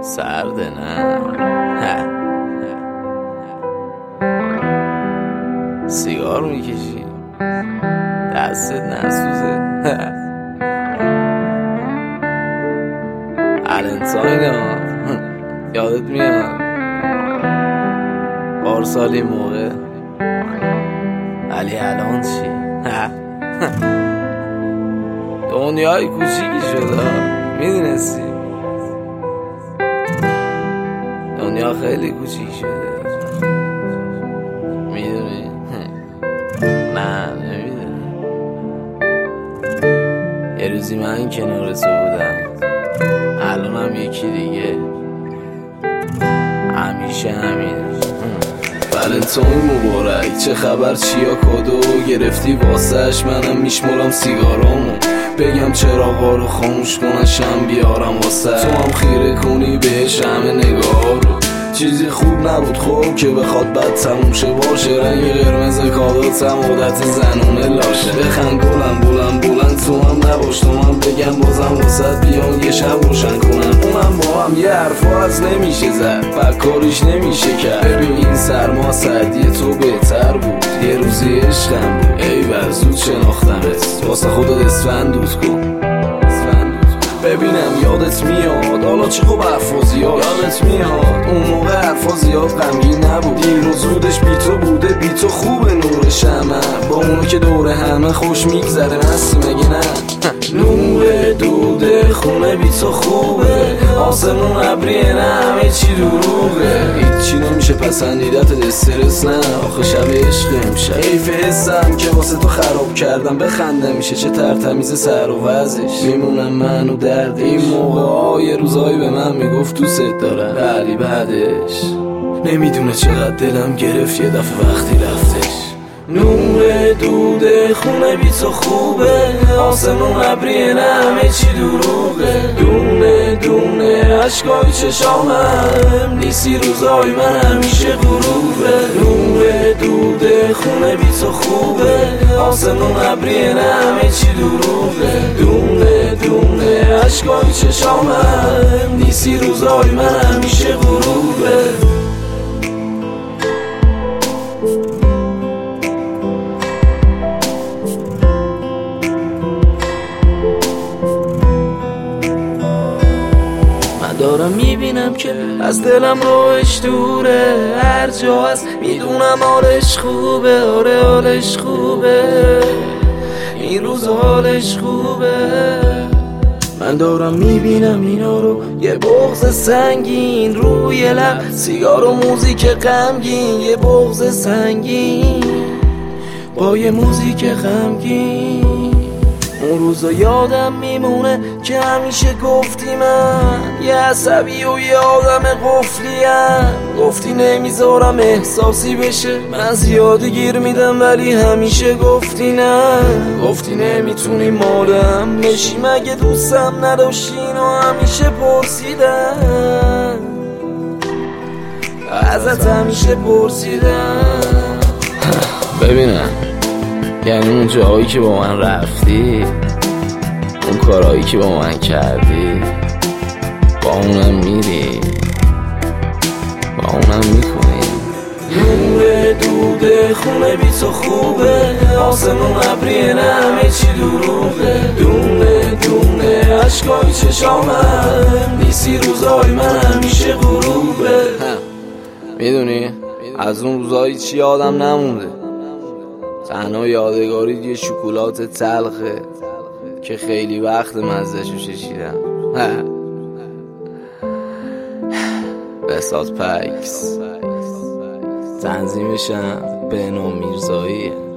سرده نه. سیگار می‌کشی. دستت نسوزه الانسان یادت میاد؟ پارسال موقع ولی الان چی؟ دنیای کوچیکی شده. می‌دونستی؟ دنیا خیلی کوچیک شده. می‌دونی؟ نه روزی من کنار تو بودم. الان هم یکی دیگه. همیشه همین ولنتاین مبارک. چه خبر؟ چیا؟ کادو گرفتی واسهش؟ منم میشمرم سیگارامو. بگم چرا رو خاموش کنن شم بیارم واسه. تو هم خیره کنی بهش همه نگاه رو. چیزی خوب نبود خوب که بخواد بد تموم شه. باشه رنگ قرمز کاداتم عادت زنونه لاشه. بخند بلند بلند بلند. تو هم نباش تو هم بگم بازم واسه. بیان یه شب روشن کنم. اونم با هم یه حرفا از نمیشه زد. و کاریش نمیشه کرد. ببین این سرما سردی تو بهتر بود. یه روزی عشقم بود. ای زود شناختمت. واسه خودت دوست کن. ببینم یادت میاد. حالا چه خوب زیاد یادت میاد. اون موقع حرفا زیاد غمگین نبود. دیر و زودش بی تو بوده. بی تو خوبه نور شمع. با اونو که دور همه خوش میگذره. مستی مگه نه؟ نور دوده خونه بی تو خوبه. آسمون ابریه نه همه چی دروغه. هیچی نمیشه پسندیدت استرس نه. آخه شب عشق امشب. حیف حسم که واسه تو خراب کردم بخنده میشه. چه ترتمیز سر و وزش میمونم من و درد این موقع های روزایی به من می‌گفت ست دارم. ولی بعدش نمی‌دونه چقدر دلم گرفت. یه دفعه وقتی رفتش نور دوده خونه بی تو خوبه. آسمون ابریه نه همه چی دروغه. دونه دونه عشقای چشامم نیستی روزای من همیشه غروبه نور دوده خونه بی تو خوبه. آسمون ابریه نه همه چی دروغه. دونه دونه عشقای چشامم نیستی روزای من همیشه غروبه دارم می‌بینم که از دلم روش دوره هر جا هست می‌دونم آرش خوبه. آره آرش خوبه. این روز حالش خوبه. من دارم می‌بینم اینا رو. یه بغز سنگین روی لب. سیگار و موزیک غمگین. یه بغز سنگین. با یه موزیک غمگین. روزا یادم میمونه که همیشه گفتی من یه عصبی و یه آدم قفلیم. گفتی نمی‌ذارم احساسی بشه. من زیادی گیر میدم ولی همیشه گفتی نه. گفتی نمی‌تونی مالم بشی. مگه دوستم نداشتین و همیشه پرسیدم. ازت همیشه پرسیدم. ببینم. یعنی اون جایی که با من رفتی اون کارهایی که با من کردی با اونم میری با اونم می‌کنی نور دوده خونه بی تو خوبه آسمون ابریه نه همه چی دروغه. دونه دونه عشقای چشامم نیستی روزای من همیشه غروبه. می‌دونی؟ از اون روزایی چی آدم نمونده. تنها یادگاری یه شکلات تلخه که خیلی وقت مزدشو چشیدم بساز پکس. تنظیمشم به نومیرزاییه